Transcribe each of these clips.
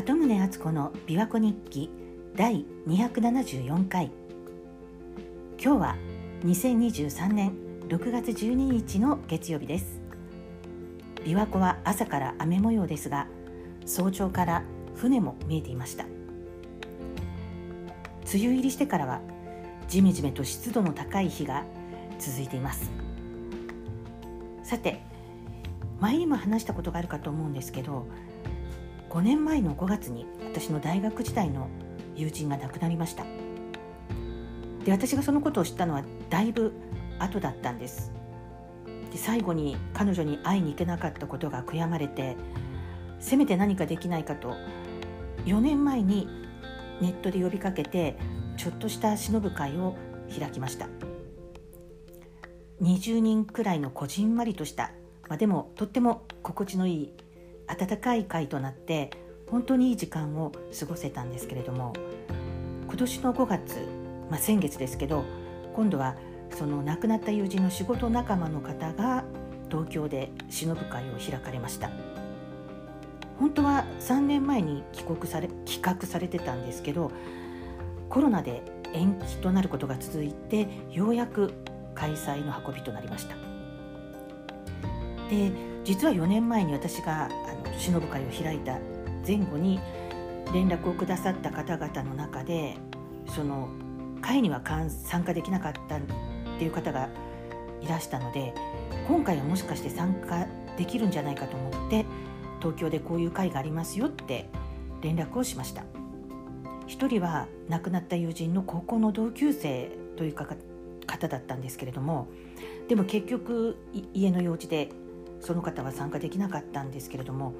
鳩宗敦子の琵琶湖日記第274回。今日は2023年6月12日の月曜日です。琵琶湖は朝から雨模様ですが早朝から船も見えていました。梅雨入りしてからはジメジメと湿度の高い日が続いています。さて前にも話したことがあるかと思うんですけど5年前の5月に私の大学時代の友人が亡くなりました。で私がそのことを知ったのはだいぶ後だったんです。で最後に彼女に会いに行けなかったことが悔やまれてせめて何かできないかと4年前にネットで呼びかけてちょっとした忍ぶ会を開きました。20人くらいのこじんまりとした、まあ、でもとっても心地のいい温かい会となって本当にいい時間を過ごせたんですけれども今年の5月、まあ、先月ですけど今度はその亡くなった友人の仕事仲間の方が東京で忍ぶ会を開かれました。本当は3年前に帰国され企画されてたんですけどコロナで延期となることが続いてようやく開催の運びとなりました。で実は4年前に私があの忍ぶ会を開いた前後に連絡をくださった方々の中でその会には参加できなかったっていう方がいらしたので今回はもしかして参加できるんじゃないかと思って東京でこういう会がありますよって連絡をしました。一人は亡くなった友人の高校の同級生という方だったんですけれどもでも結局家の用事でその方は参加できなかったんですけれども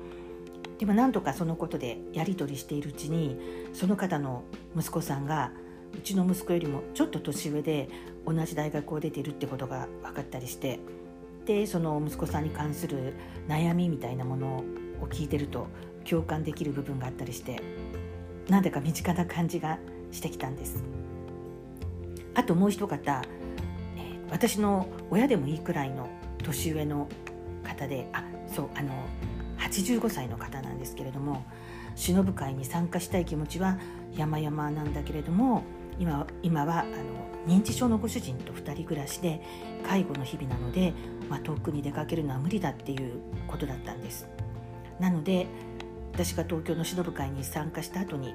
でもなんとかそのことでやり取りしているうちにその方の息子さんがうちの息子よりもちょっと年上で同じ大学を出ているってことが分かったりしてでその息子さんに関する悩みみたいなものを聞いてると共感できる部分があったりしてなんだか身近な感じがしてきたんです。あともう一方、私の親でもいいくらいの年上の方であそうあの85歳の方なんですけれども忍ぶ会に参加したい気持ちは山々なんだけれども今今はあの認知症のご主人と2人暮らしで介護の日々なので、まあ、遠くに出かけるのは無理だっていうことだったんです。なので私が東京の忍ぶ会に参加した後に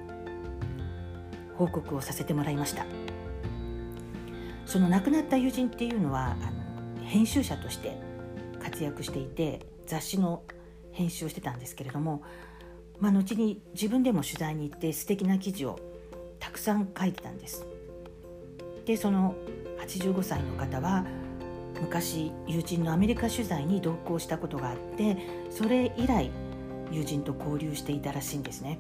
報告をさせてもらいました。その亡くなった友人っていうのはあの編集者として活躍していて雑誌の編集をしてたんですけれども、まあ、後に自分でも取材に行って素敵な記事をたくさん書いてたんです。でその85歳の方は昔友人のアメリカ取材に同行したことがあってそれ以来友人と交流していたらしいんですね。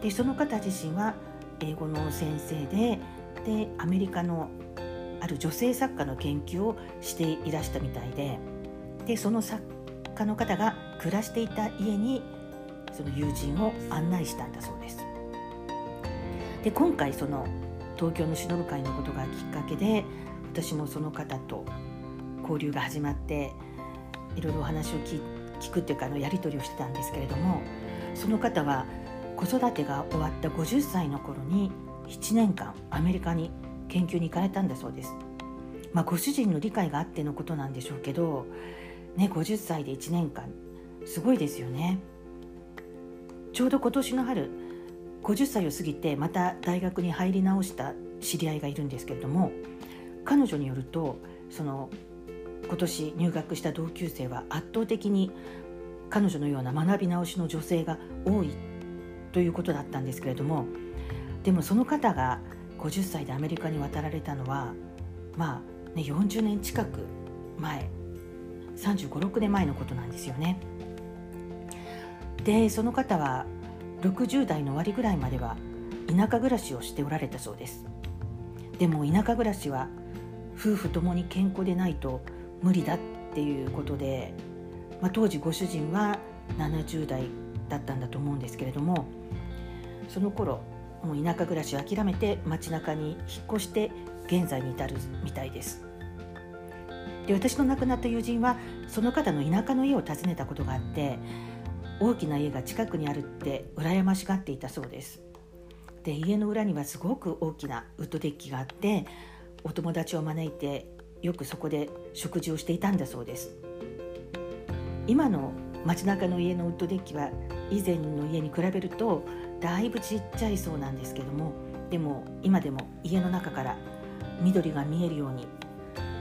でその方自身は英語の先生ででアメリカのある女性作家の研究をしていらしたみたいででその作家の方が暮らしていた家にその友人を案内したんだそうです。で今回その東京の忍ぶ会のことがきっかけで私もその方と交流が始まっていろいろお話を聞聞くっていうかあのやり取りをしてたんですけれどもその方は子育てが終わった50歳の頃に7年間アメリカに研究に行かれたんだそうです。まあ、ご主人の理解があってのことなんでしょうけど、ね、50歳で1年間すごいですよね。ちょうど今年の春50歳を過ぎてまた大学に入り直した知り合いがいるんですけれども彼女によるとその今年入学した同級生は圧倒的に彼女のような学び直しの女性が多いということだったんですけれどもでもその方が50歳でアメリカに渡られたのはまあね40年近く前3 5 6年前のことなんですよね。でその方は60代の終わりぐらいまでは田舎暮らしをしておられたそうですでも田舎暮らしは夫婦ともに健康でないと無理だっていうことで、まあ、当時ご主人は70代だったんだと思うんですけれどもその頃もう田舎暮らしを諦めて街中に引っ越して現在に至るみたいですで私の亡くなった友人はその方の田舎の家を訪ねたことがあって大きな家が近くにあるって羨ましがっていたそうです。で家の裏にはすごく大きなウッドデッキがあってお友達を招いてよくそこで食事をしていたんだそうです。今の街中の家のウッドデッキは以前の家に比べるとだいぶちっちゃいそうなんですけどもでも今でも家の中から緑が見えるように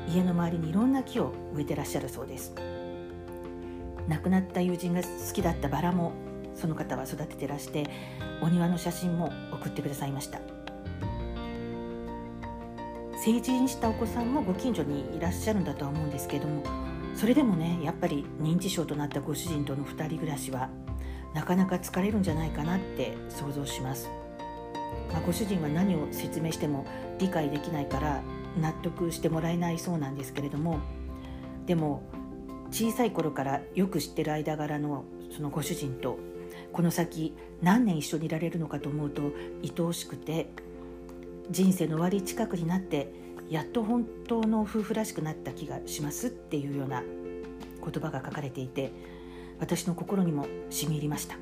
家の周りにいろんな木を植えてらっしゃるそうです。亡くなった友人が好きだったバラもその方は育ててらしてお庭の写真も送ってくださいました。成人したお子さんもご近所にいらっしゃるんだとは思うんですけどもそれでもねやっぱり認知症となったご主人との2人暮らしはなかなか疲れるんじゃないかなって想像します、まあ、ご主人は何を説明しても理解できないから納得してもらえないそうなんですけれどもでも小さい頃からよく知ってる間柄のそのご主人とこの先何年一緒にいられるのかと思うと愛おしくて人生の終わり近くになってやっと本当の夫婦らしくなった気がしますっていうような言葉が書かれていて私の心にも染み入りました。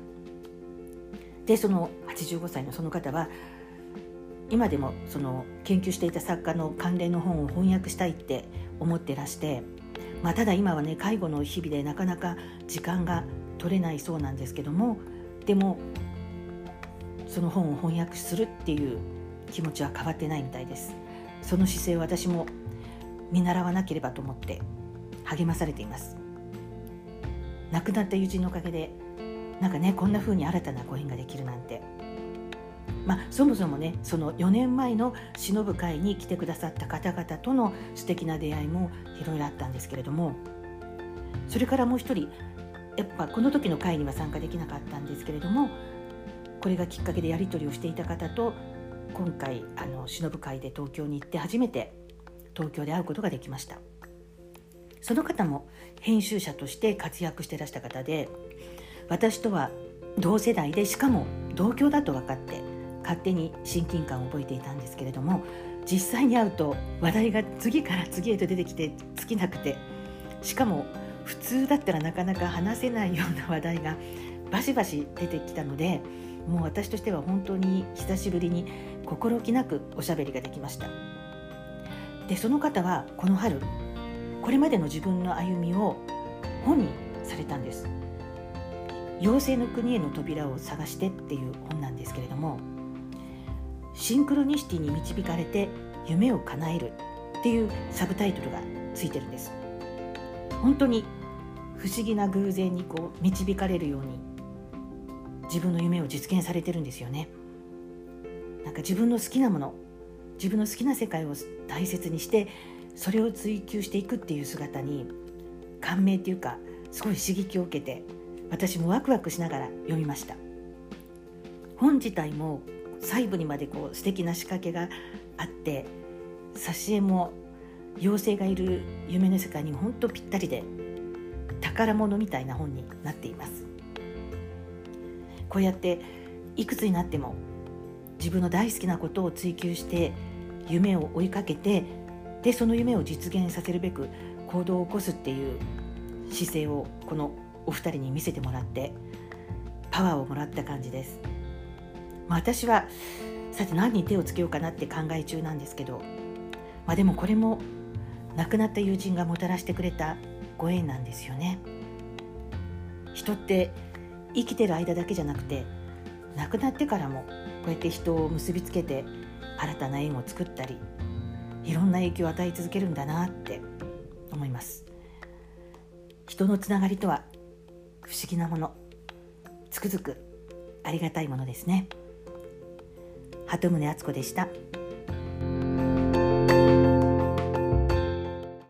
でその85歳のその方は今でもその研究していた作家の関連の本を翻訳したいって思ってらして、まあ、ただ今はね介護の日々でなかなか時間が取れないそうなんですけどもでもその本を翻訳するっていう気持ちは変わってないみたいです。その姿勢を私も見習わなければと思って励まされています。亡くなった友人のおかげでなんかねこんな風に新たなご縁ができるなんて。まあ、そもそもねその4年前の忍ぶ会に来てくださった方々との素敵な出会いもいろいろあったんですけれどもそれからもう一人やっぱこの時の会には参加できなかったんですけれどもこれがきっかけでやり取りをしていた方と今回あの忍ぶ会で東京に行って初めて東京で会うことができました。その方も編集者として活躍してらした方で私とは同世代でしかも同郷だと分かって勝手に親近感を覚えていたんですけれども実際に会うと話題が次から次へと出てきて尽きなくてしかも普通だったらなかなか話せないような話題がバシバシ出てきたのでもう私としては本当に久しぶりに心置きなくおしゃべりができました。でその方はこの春これまでの自分の歩みを本にされたんです。妖精の国への扉を探してっていう本なんですけれどもシンクロニシティに導かれて夢を叶えるっていうサブタイトルがついてるんです。本当に不思議な偶然にこう導かれるように自分の夢を実現されてるんですよね。なんか自分の好きなもの自分の好きな世界を大切にしてそれを追求していくっていう姿に感銘っていうかすごい刺激を受けて私もワクワクしながら読みました。本自体も細部にまでこう素敵な仕掛けがあって挿絵も妖精がいる夢の世界に本当ぴったりで宝物みたいな本になっています。こうやっていくつになっても自分の大好きなことを追求して夢を追いかけてでその夢を実現させるべく行動を起こすっていう姿勢をこのお二人に見せてもらってパワーをもらった感じです、まあ、私はさて何に手をつけようかなって考え中なんですけど、まあ、でもこれも亡くなった友人がもたらしてくれたご縁なんですよね。人って生きてる間だけじゃなくて亡くなってからもこうやって人を結びつけて新たな縁を作ったりいろんな影響を与え続けるんだなって思います。人のつながりとは不思議なもの。つくづくありがたいものですね。鳩宗敦子でした。